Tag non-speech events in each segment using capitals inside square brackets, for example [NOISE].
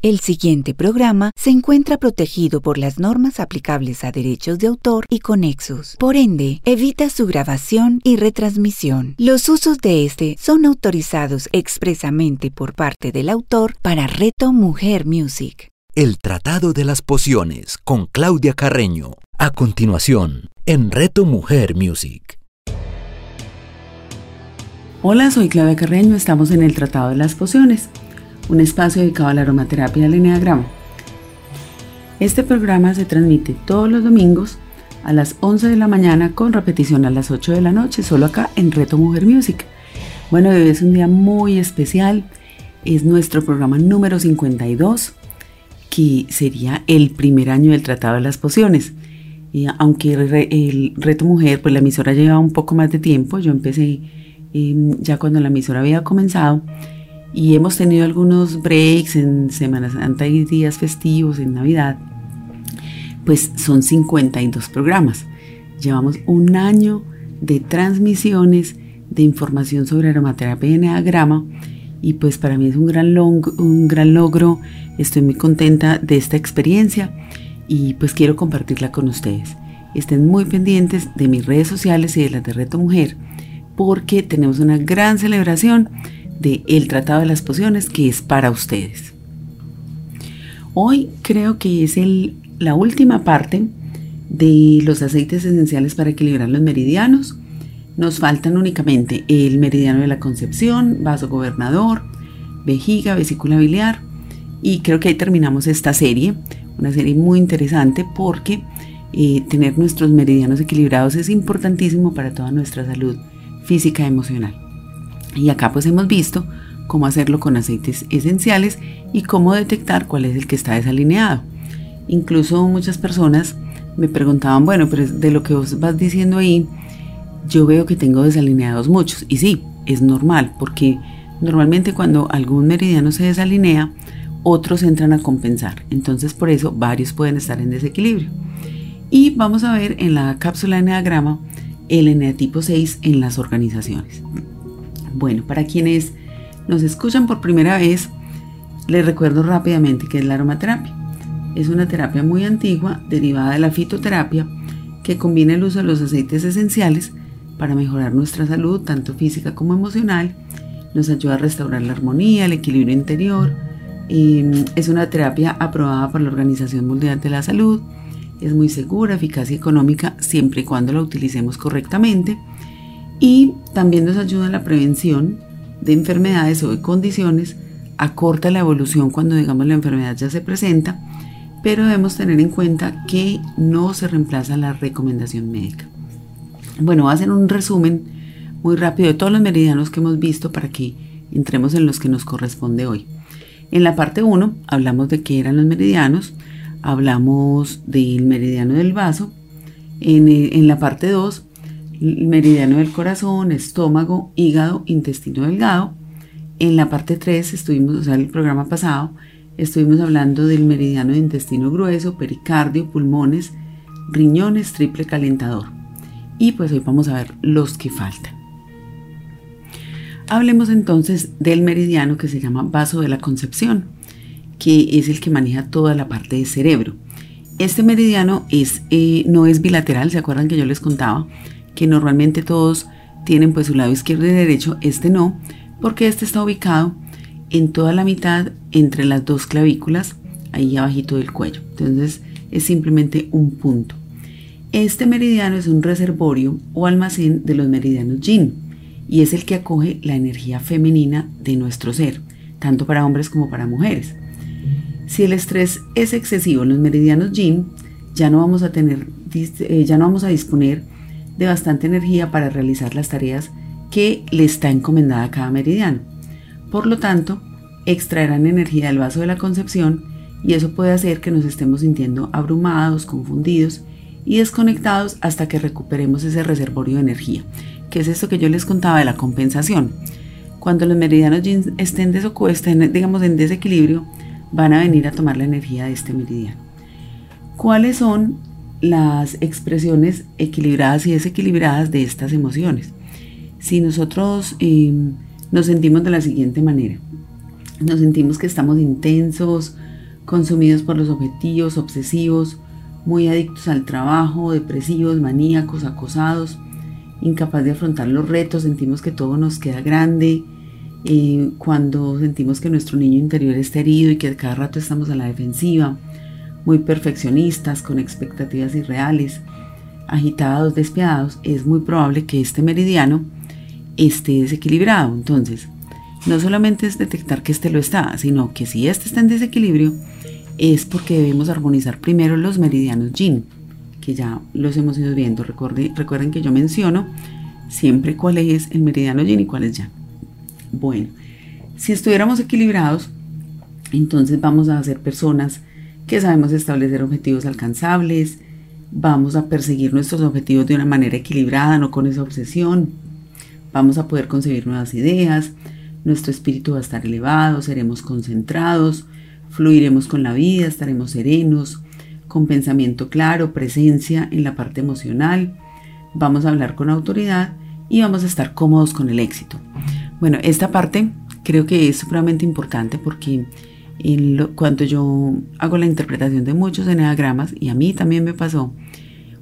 El siguiente programa se encuentra protegido por las normas aplicables a derechos de autor y conexos. Por ende, evita su grabación y retransmisión. Los usos de este son autorizados expresamente por parte del autor para Reto Mujer Music. El Tratado de las Pociones con Claudia Carreño. A continuación, en Reto Mujer Music. Hola, soy Claudia Carreño, estamos en el Tratado de las Pociones un espacio dedicado a la aromaterapia del eneagrama. Este programa se transmite todos los domingos a las 11 de la mañana con repetición a las 8 de la noche, solo acá en Reto Mujer Music. Bueno, hoy es un día muy especial, es nuestro programa número 52, que sería el primer año del Tratado de las Pociones. Y aunque el, Reto Mujer, pues la emisora lleva un poco más de tiempo, yo empecé em, ya cuando la emisora había comenzado, y hemos tenido algunos breaks en Semana Santa y días festivos, en Navidad, pues son 52 programas. Llevamos un año de transmisiones de información sobre aromaterapia y eneagrama y pues para mí es un gran, un gran logro, estoy muy contenta de esta experiencia y pues quiero compartirla con ustedes. Estén muy pendientes de mis redes sociales y de las de Reto Mujer porque tenemos una gran celebración de El Tratado de las Pociones que es para ustedes. Hoy creo que es la última parte de los aceites esenciales para equilibrar los meridianos. Nos faltan únicamente el meridiano de la concepción, vaso gobernador, vejiga, vesícula biliar y creo que ahí terminamos esta serie, una serie muy interesante porque eh, tener nuestros meridianos equilibrados es importantísimo para toda nuestra salud física y emocional. Y acá pues hemos visto cómo hacerlo con aceites esenciales y cómo detectar cuál es el que está desalineado. Incluso muchas personas me preguntaban, bueno, pero de lo que vos vas diciendo ahí, yo veo que tengo desalineados muchos. Y sí, es normal, porque normalmente cuando algún meridiano se desalinea, otros entran a compensar. Entonces por eso varios pueden estar en desequilibrio. Y vamos a ver en la cápsula de Enneagrama el eneatipo 6 en las organizaciones. Bueno, para quienes nos escuchan por primera vez, les recuerdo rápidamente que es la aromaterapia. Es una terapia muy antigua derivada de la fitoterapia que combina el uso de los aceites esenciales para mejorar nuestra salud, tanto física como emocional. Nos ayuda a restaurar la armonía, el equilibrio interior. es una terapia aprobada por la Organización Mundial de la Salud. Es muy segura, eficaz y económica siempre y cuando la utilicemos correctamente y también nos ayuda en la prevención de enfermedades o de condiciones, acorta la evolución cuando digamos la enfermedad ya se presenta, pero debemos tener en cuenta que no se reemplaza la recomendación médica. Bueno, voy a hacer un resumen muy rápido de todos los meridianos que hemos visto para que entremos en los que nos corresponde hoy. En la parte 1 hablamos de qué eran los meridianos, hablamos del meridiano del vaso, en, en la parte 2 meridiano del corazón, estómago, hígado, intestino delgado. En la parte 3 estuvimos, o sea, el programa pasado, estuvimos hablando del meridiano de intestino grueso, pericardio, pulmones, riñones, triple calentador. Y pues hoy vamos a ver los que faltan. Hablemos entonces del meridiano que se llama vaso de la concepción, que es el que maneja toda la parte del cerebro. Este meridiano es, eh, no es bilateral, ¿se acuerdan que yo les contaba? Que normalmente todos tienen pues su lado izquierdo y derecho, este no, porque este está ubicado en toda la mitad entre las dos clavículas, ahí abajito del cuello. Entonces es simplemente un punto. Este meridiano es un reservorio o almacén de los meridianos yin y es el que acoge la energía femenina de nuestro ser, tanto para hombres como para mujeres. Si el estrés es excesivo en los meridianos yin, ya no vamos a tener, eh, ya no vamos a disponer de bastante energía para realizar las tareas que le está encomendada cada meridiano. Por lo tanto, extraerán energía del vaso de la concepción y eso puede hacer que nos estemos sintiendo abrumados, confundidos y desconectados hasta que recuperemos ese reservorio de energía, que es esto que yo les contaba de la compensación. Cuando los meridianos estén, estén digamos en desequilibrio, van a venir a tomar la energía de este meridiano. ¿Cuáles son las expresiones equilibradas y desequilibradas de estas emociones. Si nosotros em, nos sentimos de la siguiente manera, nos sentimos que estamos intensos, consumidos por los objetivos, obsesivos, muy adictos al trabajo, depresivos, maníacos, acosados, incapaz de afrontar los retos, sentimos que todo nos queda grande, eh, cuando sentimos que nuestro niño interior está herido y que cada rato estamos a la defensiva, muy perfeccionistas, con expectativas irreales, agitados, despiadados, es muy probable que este meridiano esté desequilibrado. Entonces, no solamente es detectar que este lo está, sino que si este está en desequilibrio, es porque debemos armonizar primero los meridianos yin, que ya los hemos ido viendo. Recuerden, recuerden que yo menciono siempre cuál es el meridiano yin y cuál es yang. Bueno, si estuviéramos equilibrados, entonces vamos a ser personas que sabemos establecer objetivos alcanzables, vamos a perseguir nuestros objetivos de una manera equilibrada, no con esa obsesión, vamos a poder concebir nuevas ideas, nuestro espíritu va a estar elevado, seremos concentrados, fluiremos con la vida, estaremos serenos, con pensamiento claro, presencia en la parte emocional, vamos a hablar con autoridad y vamos a estar cómodos con el éxito. Bueno, esta parte creo que es supremamente importante porque cuando yo hago la interpretación de muchos enneagramas, y a mí también me pasó,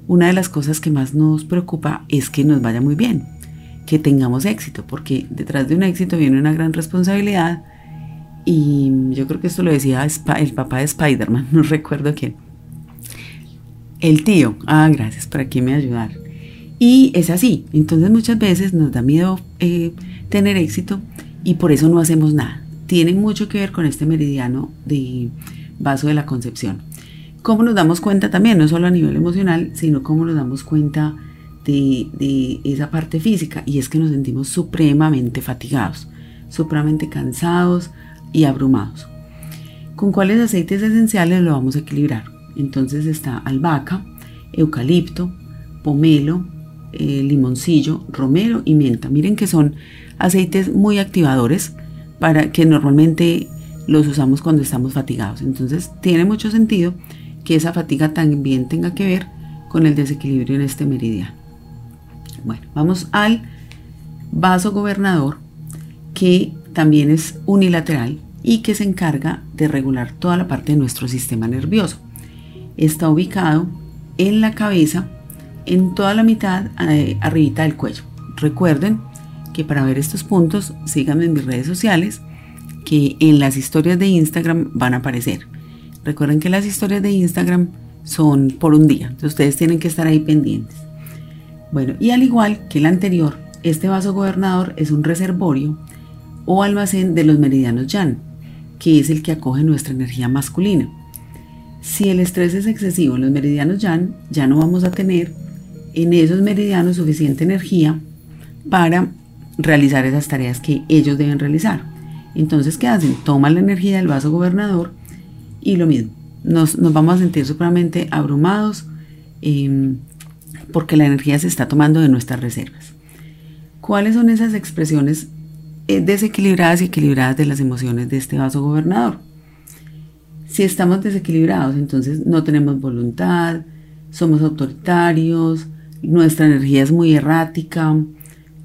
una de las cosas que más nos preocupa es que nos vaya muy bien, que tengamos éxito, porque detrás de un éxito viene una gran responsabilidad. Y yo creo que esto lo decía el papá de Spider-Man, [LAUGHS] no recuerdo quién. El tío, ah, gracias por aquí me ayudar. Y es así, entonces muchas veces nos da miedo eh, tener éxito y por eso no hacemos nada. Tiene mucho que ver con este meridiano de vaso de la concepción. ¿Cómo nos damos cuenta también, no solo a nivel emocional, sino cómo nos damos cuenta de, de esa parte física? Y es que nos sentimos supremamente fatigados, supremamente cansados y abrumados. ¿Con cuáles aceites esenciales lo vamos a equilibrar? Entonces está albahaca, eucalipto, pomelo, eh, limoncillo, romero y menta. Miren que son aceites muy activadores para que normalmente los usamos cuando estamos fatigados. Entonces tiene mucho sentido que esa fatiga también tenga que ver con el desequilibrio en este meridiano. Bueno, vamos al vaso gobernador que también es unilateral y que se encarga de regular toda la parte de nuestro sistema nervioso. Está ubicado en la cabeza en toda la mitad eh, arribita del cuello. Recuerden que para ver estos puntos síganme en mis redes sociales que en las historias de Instagram van a aparecer. Recuerden que las historias de Instagram son por un día, entonces ustedes tienen que estar ahí pendientes. Bueno, y al igual que el anterior, este vaso gobernador es un reservorio o almacén de los meridianos Yan, que es el que acoge nuestra energía masculina. Si el estrés es excesivo en los meridianos Yan, ya no vamos a tener en esos meridianos suficiente energía para realizar esas tareas que ellos deben realizar. Entonces, ¿qué hacen? Toman la energía del vaso gobernador y lo mismo. Nos, vamos a sentir supremamente abrumados em, porque la energía se está tomando de nuestras reservas. ¿Cuáles son esas expresiones eh, desequilibradas y equilibradas de las emociones de este vaso gobernador? Si estamos desequilibrados, entonces no tenemos voluntad, somos autoritarios, nuestra energía es muy errática,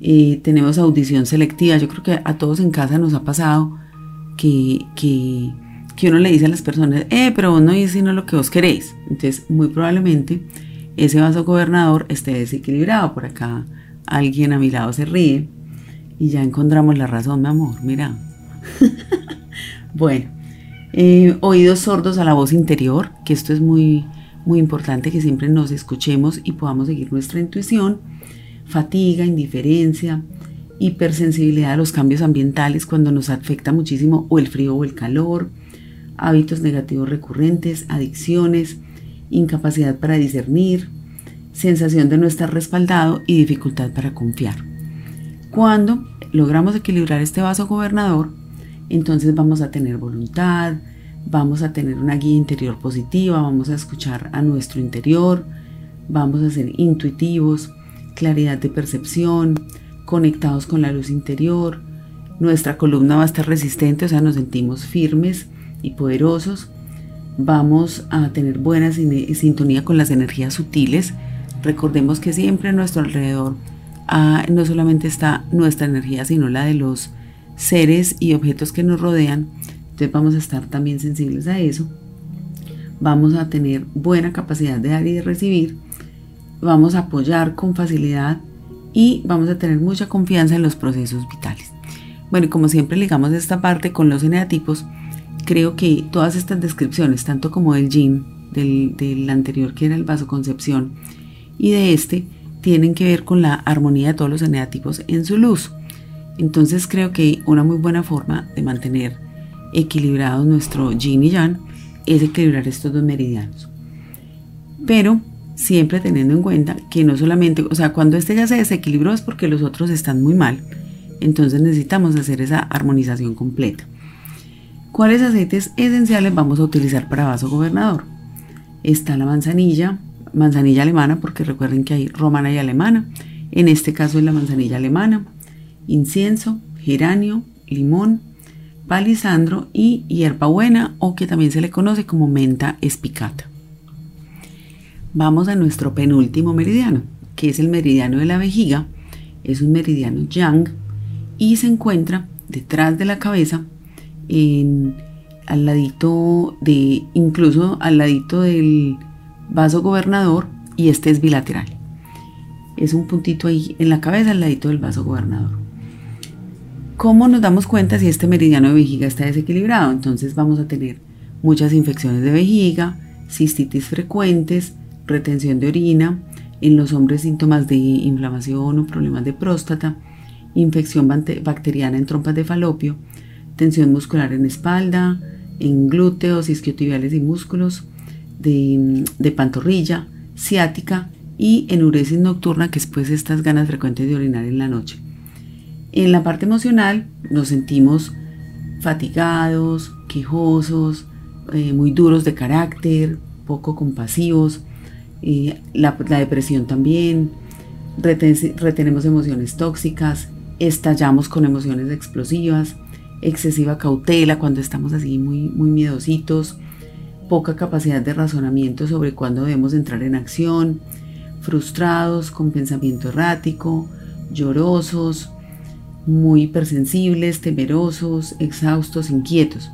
eh, tenemos audición selectiva. Yo creo que a todos en casa nos ha pasado que, que, que uno le dice a las personas, eh, pero vos no dices sino lo que vos queréis. Entonces, muy probablemente ese vaso gobernador esté desequilibrado. Por acá alguien a mi lado se ríe y ya encontramos la razón, mi amor, mira. [LAUGHS] bueno, eh, oídos sordos a la voz interior, que esto es muy muy importante que siempre nos escuchemos y podamos seguir nuestra intuición. Fatiga, indiferencia, hipersensibilidad a los cambios ambientales cuando nos afecta muchísimo o el frío o el calor, hábitos negativos recurrentes, adicciones, incapacidad para discernir, sensación de no estar respaldado y dificultad para confiar. Cuando logramos equilibrar este vaso gobernador, entonces vamos a tener voluntad, vamos a tener una guía interior positiva, vamos a escuchar a nuestro interior, vamos a ser intuitivos, claridad de percepción, conectados con la luz interior, nuestra columna va a estar resistente, o sea, nos sentimos firmes y poderosos, vamos a tener buena sintonía con las energías sutiles, recordemos que siempre a nuestro alrededor ah, no solamente está nuestra energía, sino la de los seres y objetos que nos rodean, entonces vamos a estar también sensibles a eso. vamos a tener buena capacidad de dar y de recibir, vamos a apoyar con facilidad y vamos a tener mucha confianza en los procesos vitales. Bueno, y como siempre ligamos esta parte con los eneatipos, creo que todas estas descripciones, tanto como del yin, del, del anterior que era el vasoconcepción, y de este, tienen que ver con la armonía de todos los eneatipos en su luz. Entonces creo que una muy buena forma de mantener equilibrado nuestro yin y yang es equilibrar estos dos meridianos. Pero siempre teniendo en cuenta que no solamente, o sea, cuando este ya se desequilibró es porque los otros están muy mal. Entonces necesitamos hacer esa armonización completa. ¿Cuáles aceites esenciales vamos a utilizar para vaso gobernador? Está la manzanilla, manzanilla alemana, porque recuerden que hay romana y alemana. En este caso es la manzanilla alemana, incienso, geranio, limón, palisandro y hierbabuena o que también se le conoce como menta espicata. Vamos a nuestro penúltimo meridiano, que es el meridiano de la vejiga. Es un meridiano yang y se encuentra detrás de la cabeza, en, al ladito de, incluso al ladito del vaso gobernador y este es bilateral. Es un puntito ahí en la cabeza al ladito del vaso gobernador. ¿Cómo nos damos cuenta si este meridiano de vejiga está desequilibrado? Entonces vamos a tener muchas infecciones de vejiga, cistitis frecuentes, retención de orina, en los hombres síntomas de inflamación o problemas de próstata, infección bacteriana en trompas de falopio, tensión muscular en espalda, en glúteos, isquiotibiales y músculos, de, pantorrilla, ciática y enuresis nocturna, que es pues estas ganas frecuentes de orinar en la noche. En la parte emocional nos sentimos fatigados, quejosos, eh, muy duros de carácter, poco compasivos, eh, la, depresión también, retenemos emociones tóxicas, estallamos con emociones explosivas, excesiva cautela cuando estamos así muy, muy miedositos, poca capacidad de razonamiento sobre cuándo debemos entrar en acción, frustrados, con pensamiento errático, llorosos, muy hipersensibles, temerosos, exhaustos, inquietos.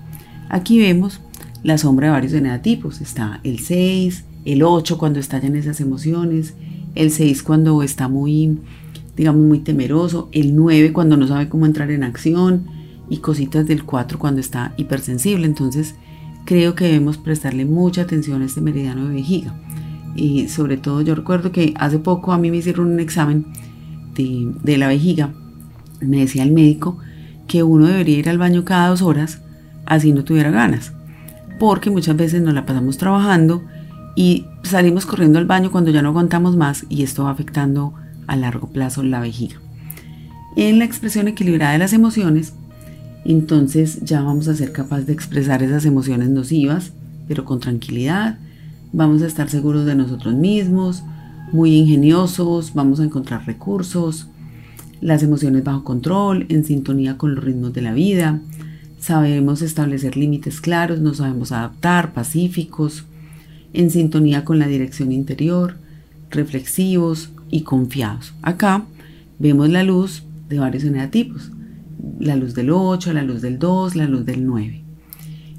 Aquí vemos la sombra de varios eneatipos. Está el 6, el 8 cuando estallan esas emociones, el 6 cuando está muy, digamos, muy temeroso, el 9 cuando no sabe cómo entrar en acción y cositas del 4 cuando está hipersensible. Entonces, creo que debemos prestarle mucha atención a este meridiano de vejiga. Y sobre todo yo recuerdo que hace poco a mí me hicieron un examen de, de la vejiga me decía el médico que uno debería ir al baño cada dos horas así no tuviera ganas, porque muchas veces nos la pasamos trabajando y salimos corriendo al baño cuando ya no aguantamos más y esto va afectando a largo plazo la vejiga. En la expresión equilibrada de las emociones, entonces ya vamos a ser capaces de expresar esas emociones nocivas, pero con tranquilidad, vamos a estar seguros de nosotros mismos, muy ingeniosos, vamos a encontrar recursos, las emociones bajo control, en sintonía con los ritmos de la vida, sabemos establecer límites claros, nos sabemos adaptar, pacíficos, en sintonía con la dirección interior, reflexivos y confiados. Acá vemos la luz de varios eneatipos, la luz del 8, la luz del 2, la luz del 9.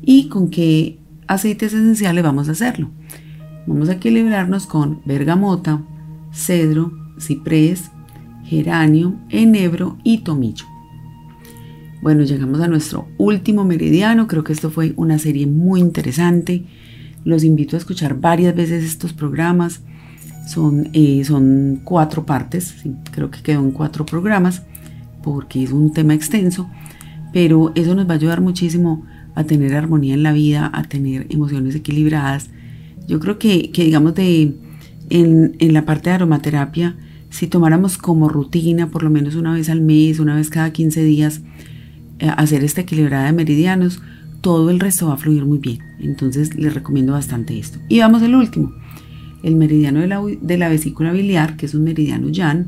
¿Y con qué aceites esenciales vamos a hacerlo? Vamos a equilibrarnos con bergamota, cedro, ciprés, geranio, enebro y tomillo. Bueno, llegamos a nuestro último meridiano. Creo que esto fue una serie muy interesante. Los invito a escuchar varias veces estos programas. Son, eh, son cuatro partes, creo que quedó en cuatro programas porque es un tema extenso, pero eso nos va a ayudar muchísimo a tener armonía en la vida, a tener emociones equilibradas. Yo creo que, digamos, de, en, en la parte de aromaterapia, si tomáramos como rutina, por lo menos una vez al mes, una vez cada 15 días, eh, hacer esta equilibrada de meridianos, todo el resto va a fluir muy bien. Entonces les recomiendo bastante esto. Y vamos al último. El meridiano de la, vesícula biliar, que es un meridiano yan,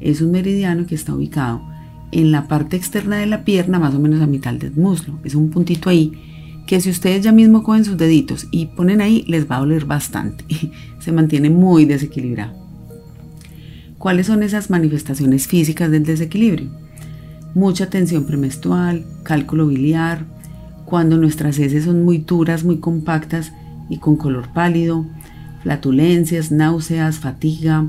es un meridiano que está ubicado en la parte externa de la pierna, más o menos a mitad del muslo. Es un puntito ahí que si ustedes ya mismo cogen sus deditos y ponen ahí, les va a doler bastante. [LAUGHS] Se mantiene muy desequilibrado. ¿Cuáles son esas manifestaciones físicas del desequilibrio? Mucha tensión premenstrual, cálculo biliar, cuando nuestras heces son muy duras, muy compactas y con color pálido, flatulencias, náuseas, fatiga,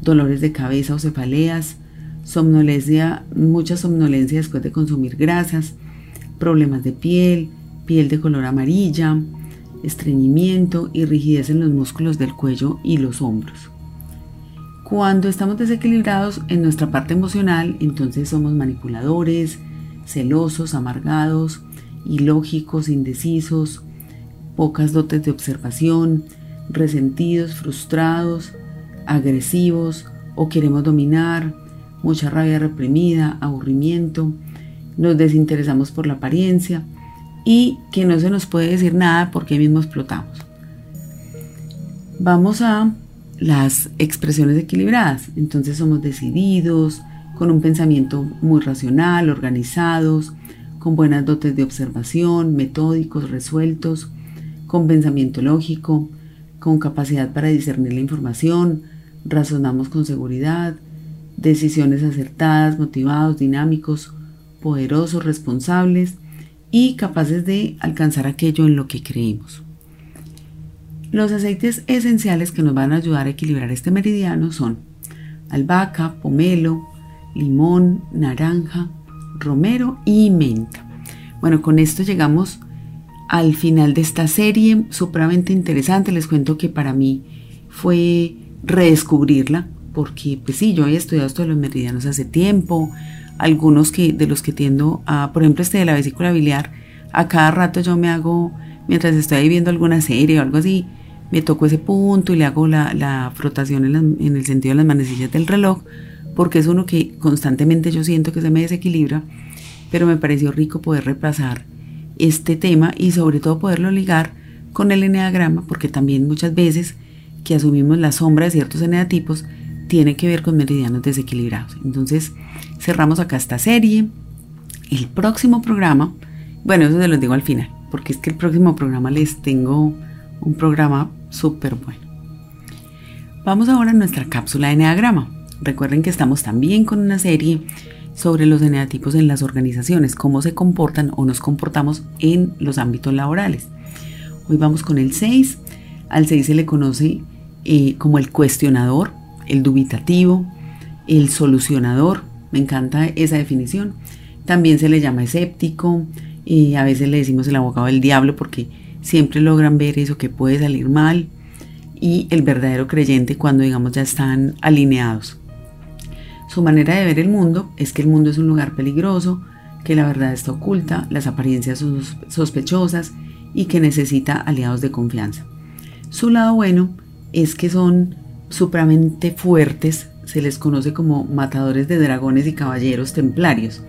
dolores de cabeza o cefaleas, somnolencia, mucha somnolencia después de consumir grasas, problemas de piel, piel de color amarilla, estreñimiento y rigidez en los músculos del cuello y los hombros. Cuando estamos desequilibrados en nuestra parte emocional, entonces somos manipuladores, celosos, amargados, ilógicos, indecisos, pocas dotes de observación, resentidos, frustrados, agresivos o queremos dominar, mucha rabia reprimida, aburrimiento, nos desinteresamos por la apariencia y que no se nos puede decir nada porque mismo explotamos. Vamos a las expresiones equilibradas. Entonces somos decididos, con un pensamiento muy racional, organizados, con buenas dotes de observación, metódicos, resueltos, con pensamiento lógico, con capacidad para discernir la información, razonamos con seguridad, decisiones acertadas, motivados, dinámicos, poderosos, responsables y capaces de alcanzar aquello en lo que creemos. Los aceites esenciales que nos van a ayudar a equilibrar este meridiano son albahaca, pomelo, limón, naranja, romero y menta. Bueno, con esto llegamos al final de esta serie, supremamente interesante. Les cuento que para mí fue redescubrirla, porque pues sí, yo había estudiado esto de los meridianos hace tiempo, algunos que, de los que tiendo a, por ejemplo, este de la vesícula biliar, a cada rato yo me hago, mientras estoy viendo alguna serie o algo así, me toco ese punto y le hago la, frotación en, en, el sentido de las manecillas del reloj, porque es uno que constantemente yo siento que se me desequilibra, pero me pareció rico poder repasar este tema y sobre todo poderlo ligar con el eneagrama, porque también muchas veces que asumimos la sombra de ciertos eneatipos tiene que ver con meridianos desequilibrados. Entonces cerramos acá esta serie. El próximo programa, bueno, eso se los digo al final, porque es que el próximo programa les tengo un programa súper bueno. Vamos ahora a nuestra cápsula de eneagrama. Recuerden que estamos también con una serie sobre los eneatipos en las organizaciones, cómo se comportan o nos comportamos en los ámbitos laborales. Hoy vamos con el 6. Al 6 se le conoce eh, como el cuestionador, el dubitativo, el solucionador. Me encanta esa definición. También se le llama escéptico. y a veces le decimos el abogado del diablo porque siempre logran ver eso que puede salir mal. Y el verdadero creyente cuando digamos ya están alineados. Su manera de ver el mundo es que el mundo es un lugar peligroso, que la verdad está oculta, las apariencias son sospechosas y que necesita aliados de confianza. Su lado bueno es que son supremamente fuertes, se les conoce como matadores de dragones y caballeros templarios.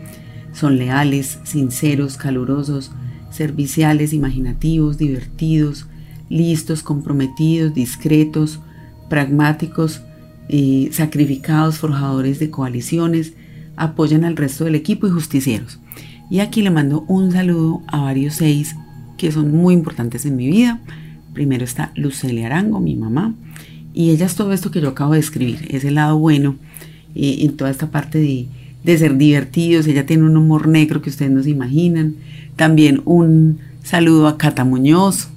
Son leales, sinceros, calurosos, serviciales, imaginativos, divertidos, listos, comprometidos, discretos, pragmáticos, sacrificados, forjadores de coaliciones, apoyan al resto del equipo y justicieros. Y aquí le mando un saludo a varios seis que son muy importantes en mi vida. Primero está Lucelia Arango, mi mamá, y ella es todo esto que yo acabo de escribir, es el lado bueno eh, en toda esta parte de, de ser divertidos. Ella tiene un humor negro que ustedes no se imaginan. También un saludo a Cata Muñoz,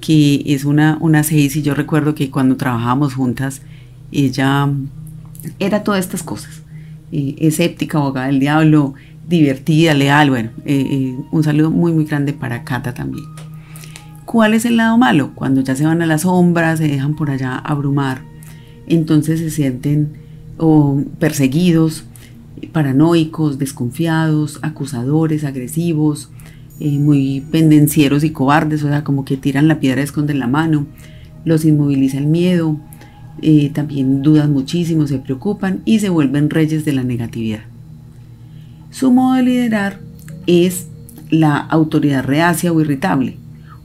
que es una, una seis, y yo recuerdo que cuando trabajábamos juntas, ella era todas estas cosas. Eh, escéptica, abogada del diablo, divertida, leal. Bueno, eh, eh, un saludo muy, muy grande para Cata también. ¿Cuál es el lado malo? Cuando ya se van a las sombras, se dejan por allá abrumar, entonces se sienten perseguidos, paranoicos, desconfiados, acusadores, agresivos, muy pendencieros y cobardes, o sea, como que tiran la piedra y esconden la mano, los inmoviliza el miedo, eh, también dudan muchísimo, se preocupan y se vuelven reyes de la negatividad. Su modo de liderar es la autoridad reacia o irritable,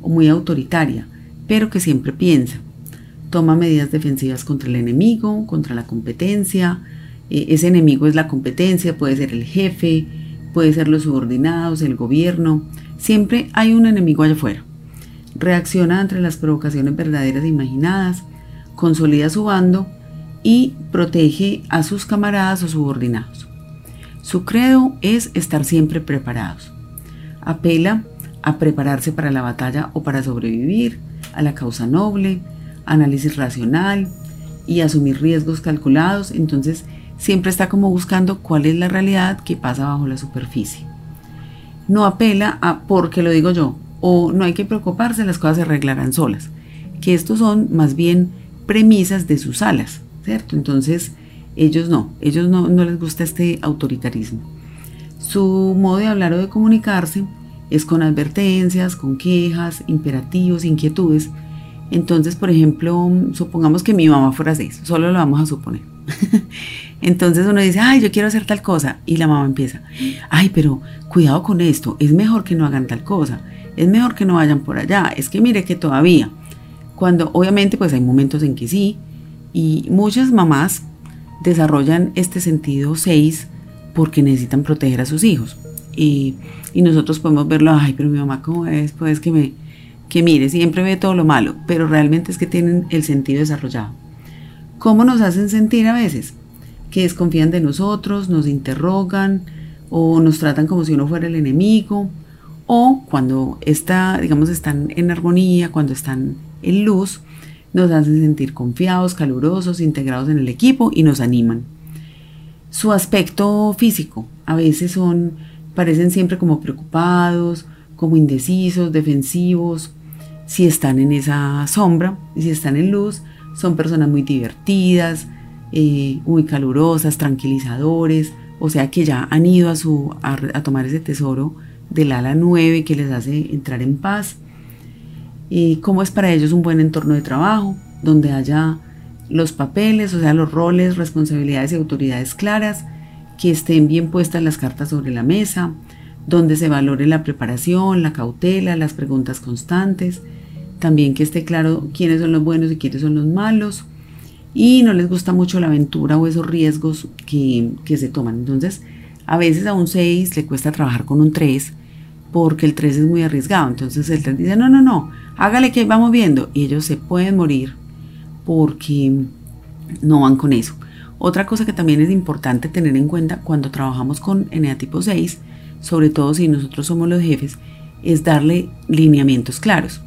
o muy autoritaria, pero que siempre piensa. Toma medidas defensivas contra el enemigo, contra la competencia. Eh, ese enemigo es la competencia, puede ser el jefe, puede ser los subordinados, el gobierno. Siempre hay un enemigo allá afuera. Reacciona ante las provocaciones verdaderas e imaginadas consolida su bando y protege a sus camaradas o subordinados. Su credo es estar siempre preparados. Apela a prepararse para la batalla o para sobrevivir, a la causa noble, análisis racional y asumir riesgos calculados. Entonces siempre está como buscando cuál es la realidad que pasa bajo la superficie. No apela a porque lo digo yo o no hay que preocuparse, las cosas se arreglarán solas. Que estos son más bien premisas de sus alas, ¿cierto? Entonces ellos no, ellos no, no les gusta este autoritarismo. Su modo de hablar o de comunicarse es con advertencias, con quejas, imperativos, inquietudes. Entonces, por ejemplo, supongamos que mi mamá fuera así, solo lo vamos a suponer. [LAUGHS] Entonces uno dice, ay, yo quiero hacer tal cosa. Y la mamá empieza, ay, pero cuidado con esto, es mejor que no hagan tal cosa, es mejor que no vayan por allá, es que mire que todavía. Cuando obviamente pues hay momentos en que sí, y muchas mamás desarrollan este sentido 6 porque necesitan proteger a sus hijos. Y, nosotros podemos verlo, ay, pero mi mamá cómo es, pues que me, que mire, siempre ve todo lo malo, pero realmente es que tienen el sentido desarrollado. ¿Cómo nos hacen sentir a veces? Que desconfían de nosotros, nos interrogan o nos tratan como si uno fuera el enemigo, o cuando está, digamos, están en armonía, cuando están en luz, nos hacen sentir confiados, calurosos, integrados en el equipo y nos animan. Su aspecto físico, a veces son parecen siempre como preocupados, como indecisos, defensivos. Si están en esa sombra y si están en luz, son personas muy divertidas, eh, muy calurosas, tranquilizadores, o sea que ya han ido a, su, a, tomar ese tesoro del ala 9 que les hace entrar en paz. Y cómo es para ellos un buen entorno de trabajo, donde haya los papeles, o sea, los roles, responsabilidades y autoridades claras, que estén bien puestas las cartas sobre la mesa, donde se valore la preparación, la cautela, las preguntas constantes, también que esté claro quiénes son los buenos y quiénes son los malos, y no les gusta mucho la aventura o esos riesgos que, se toman. Entonces, a veces a un 6 le cuesta trabajar con un 3 porque el 3 es muy arriesgado. Entonces el 3 dice, no, no, no, hágale que vamos viendo. Y ellos se pueden morir porque no van con eso. Otra cosa que también es importante tener en cuenta cuando trabajamos con eneatipo 6, sobre todo si nosotros somos los jefes, es darle lineamientos claros.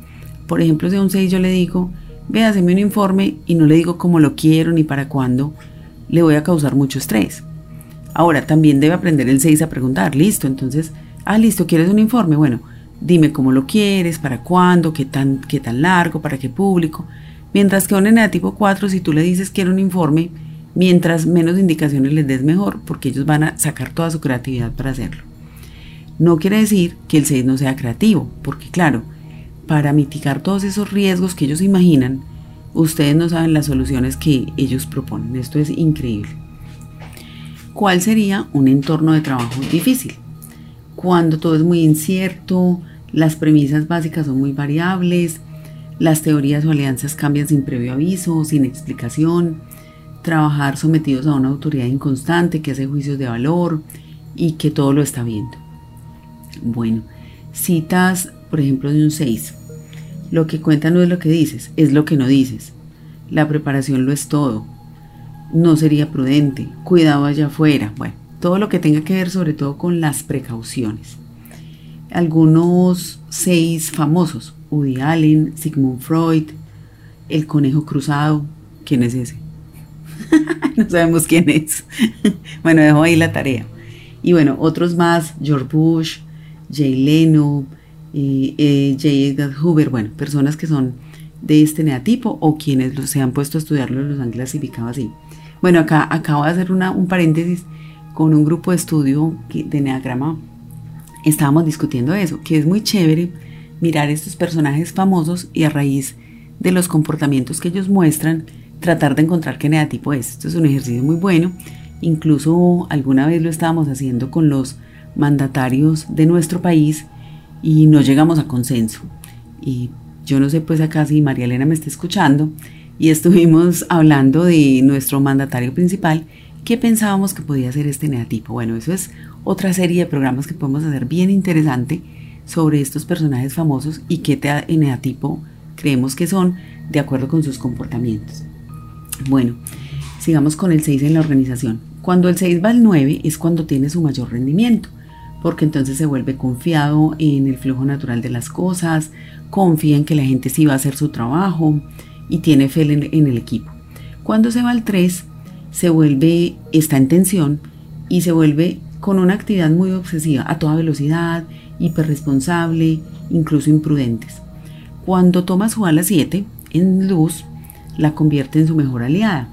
Por ejemplo, si a un 6 yo le digo, ve, hazme un informe y no le digo cómo lo quiero ni para cuándo, le voy a causar mucho estrés. Ahora, también debe aprender el 6 a preguntar, listo, entonces, ah, listo, ¿quieres un informe? Bueno, dime cómo lo quieres, para cuándo, qué tan, qué tan largo, para qué público. Mientras que a un eneatipo 4, si tú le dices quiero un informe, Mientras menos indicaciones les des mejor, porque ellos van a sacar toda su creatividad para hacerlo. No quiere decir que el 6 no sea creativo, porque claro, para mitigar todos esos riesgos que ellos imaginan, ustedes no saben las soluciones que ellos proponen. Esto es increíble. ¿Cuál sería un entorno de trabajo difícil? Cuando todo es muy incierto, las premisas básicas son muy variables, las teorías o alianzas cambian sin previo aviso, sin explicación, trabajar sometidos a una autoridad inconstante que hace juicios de valor y que todo lo está viendo. Bueno, citas, por ejemplo, de un 6. Lo que cuenta no es lo que dices, es lo que no dices. La preparación lo es todo. No sería prudente. Cuidado allá afuera. Bueno, todo lo que tenga que ver sobre todo con las precauciones. Algunos seis famosos, Woody Allen, Sigmund Freud, el conejo cruzado, ¿quién es ese? [LAUGHS] no sabemos quién es. [LAUGHS] bueno, dejo ahí la tarea. Y bueno, otros más, George Bush, Jay Leno, eh, eh, J. Edgar Hoover, bueno, personas que son de este neatipo o quienes se han puesto a estudiarlo los han clasificado así. Bueno, acá acabo de hacer una, un paréntesis con un grupo de estudio de neagrama. Estábamos discutiendo eso, que es muy chévere mirar estos personajes famosos y a raíz de los comportamientos que ellos muestran, tratar de encontrar qué negativo es. Esto es un ejercicio muy bueno. Incluso alguna vez lo estábamos haciendo con los mandatarios de nuestro país y no llegamos a consenso. Y yo no sé pues acá si María Elena me está escuchando y estuvimos hablando de nuestro mandatario principal, qué pensábamos que podía ser este negativo. Bueno, eso es otra serie de programas que podemos hacer bien interesante sobre estos personajes famosos y qué negativo creemos que son de acuerdo con sus comportamientos. Bueno, sigamos con el 6 en la organización. Cuando el 6 va al 9 es cuando tiene su mayor rendimiento, porque entonces se vuelve confiado en el flujo natural de las cosas, confía en que la gente sí va a hacer su trabajo y tiene fe en el equipo. Cuando se va al 3, se vuelve, está en tensión y se vuelve con una actividad muy obsesiva, a toda velocidad, hiperresponsable, incluso imprudentes. Cuando toma su ala 7 en luz, la convierte en su mejor aliada.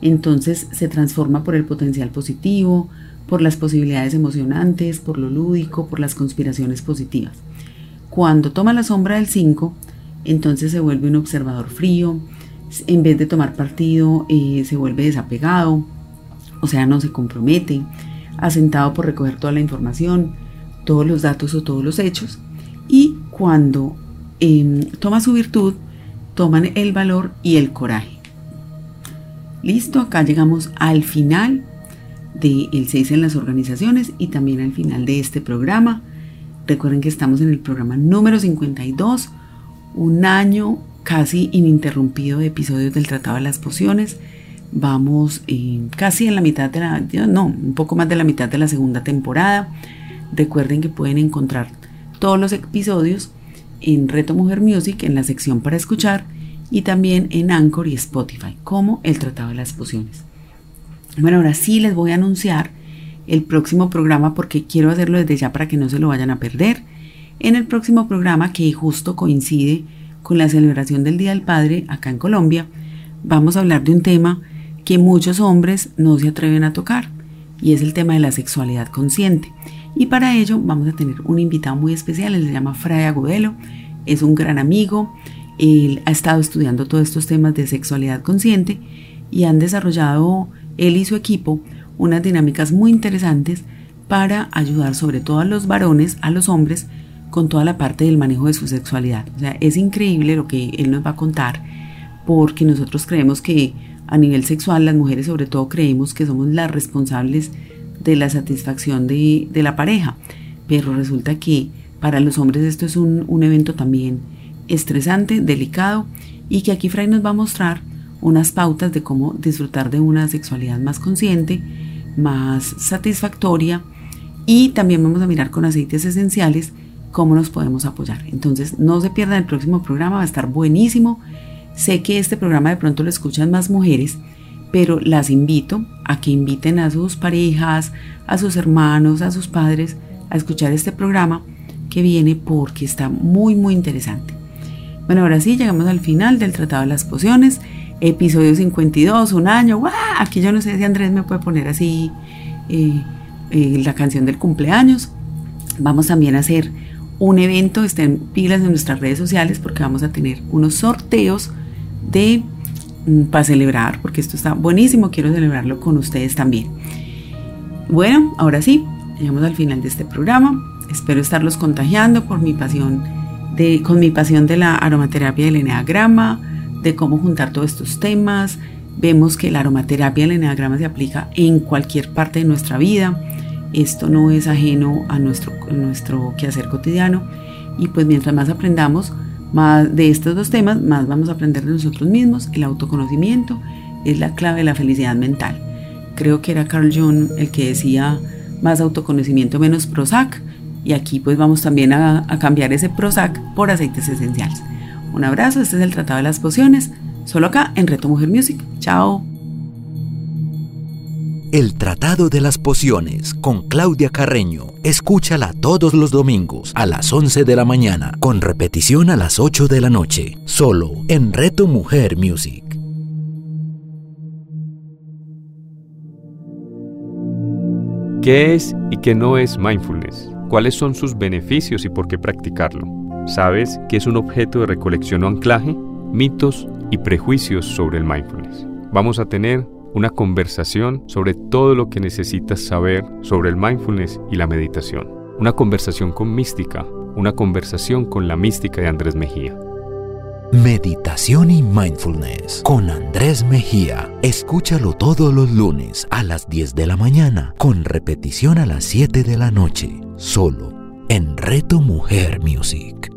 Entonces se transforma por el potencial positivo, por las posibilidades emocionantes, por lo lúdico, por las conspiraciones positivas. Cuando toma la sombra del 5, entonces se vuelve un observador frío, en vez de tomar partido, eh, se vuelve desapegado, o sea, no se compromete, asentado por recoger toda la información, todos los datos o todos los hechos. Y cuando em, toma su virtud, toman el valor y el coraje. Listo, acá llegamos al final del 6 en las organizaciones y también al final de este programa. Recuerden que estamos en el programa número 52, un año casi ininterrumpido de episodios del Tratado de las Pociones. Vamos eh, casi en la mitad de la, no, un poco más de la mitad de la segunda temporada. Recuerden que pueden encontrar todos los episodios en Reto Mujer Music en la sección para escuchar y también en Anchor y Spotify como el Tratado de las Pociones. Bueno, ahora sí les voy a anunciar el próximo programa porque quiero hacerlo desde ya para que no se lo vayan a perder. En el próximo programa que justo coincide con la celebración del Día del Padre acá en Colombia, vamos a hablar de un tema que muchos hombres no se atreven a tocar y es el tema de la sexualidad consciente. Y para ello vamos a tener un invitado muy especial, él se llama Fray Agudelo, es un gran amigo, él ha estado estudiando todos estos temas de sexualidad consciente y han desarrollado él y su equipo unas dinámicas muy interesantes para ayudar sobre todo a los varones, a los hombres, con toda la parte del manejo de su sexualidad. O sea, es increíble lo que él nos va a contar, porque nosotros creemos que a nivel sexual, las mujeres sobre todo creemos que somos las responsables de la satisfacción de, la pareja, pero resulta que para los hombres esto es un, un evento también estresante, delicado, y que aquí Fray nos va a mostrar unas pautas de cómo disfrutar de una sexualidad más consciente, más satisfactoria, y también vamos a mirar con aceites esenciales cómo nos podemos apoyar. Entonces, no se pierdan el próximo programa, va a estar buenísimo. Sé que este programa de pronto lo escuchan más mujeres, pero las invito a que inviten a sus parejas, a sus hermanos, a sus padres a escuchar este programa que viene porque está muy muy interesante. Bueno, ahora sí, llegamos al final del Tratado de las Pociones, episodio 52, un año, ¡guau! Aquí yo no sé si Andrés me puede poner así eh, eh, la canción del cumpleaños. Vamos también a hacer un evento, estén pilas en nuestras redes sociales porque vamos a tener unos sorteos de mm, para celebrar, porque esto está buenísimo, quiero celebrarlo con ustedes también. Bueno, ahora sí, llegamos al final de este programa. Espero estarlos contagiando por mi pasión de, con mi pasión de la aromaterapia del eneagrama, de cómo juntar todos estos temas. Vemos que la aromaterapia del eneagrama se aplica en cualquier parte de nuestra vida. Esto no es ajeno a nuestro, nuestro quehacer cotidiano. Y pues mientras más aprendamos, más de estos dos temas, más vamos a aprender de nosotros mismos. El autoconocimiento es la clave de la felicidad mental. Creo que era Carl Jung el que decía más autoconocimiento menos Prozac. Y aquí pues vamos también a, a cambiar ese Prozac por aceites esenciales. Un abrazo, este es el Tratado de las Pociones, solo acá en Reto Mujer Music. Chao. El Tratado de las Pociones con Claudia Carreño. Escúchala todos los domingos a las 11 de la mañana, con repetición a las 8 de la noche, solo en Reto Mujer Music. ¿Qué es y qué no es mindfulness? ¿Cuáles son sus beneficios y por qué practicarlo? ¿Sabes qué es un objeto de recolección o anclaje? Mitos y prejuicios sobre el mindfulness. Vamos a tener una conversación sobre todo lo que necesitas saber sobre el mindfulness y la meditación. Una conversación con mística, una conversación con la mística de Andrés Mejía. Meditación y Mindfulness con Andrés Mejía. Escúchalo todos los lunes a las 10 de la mañana, con repetición a las 7 de la noche, solo en Reto Mujer Music.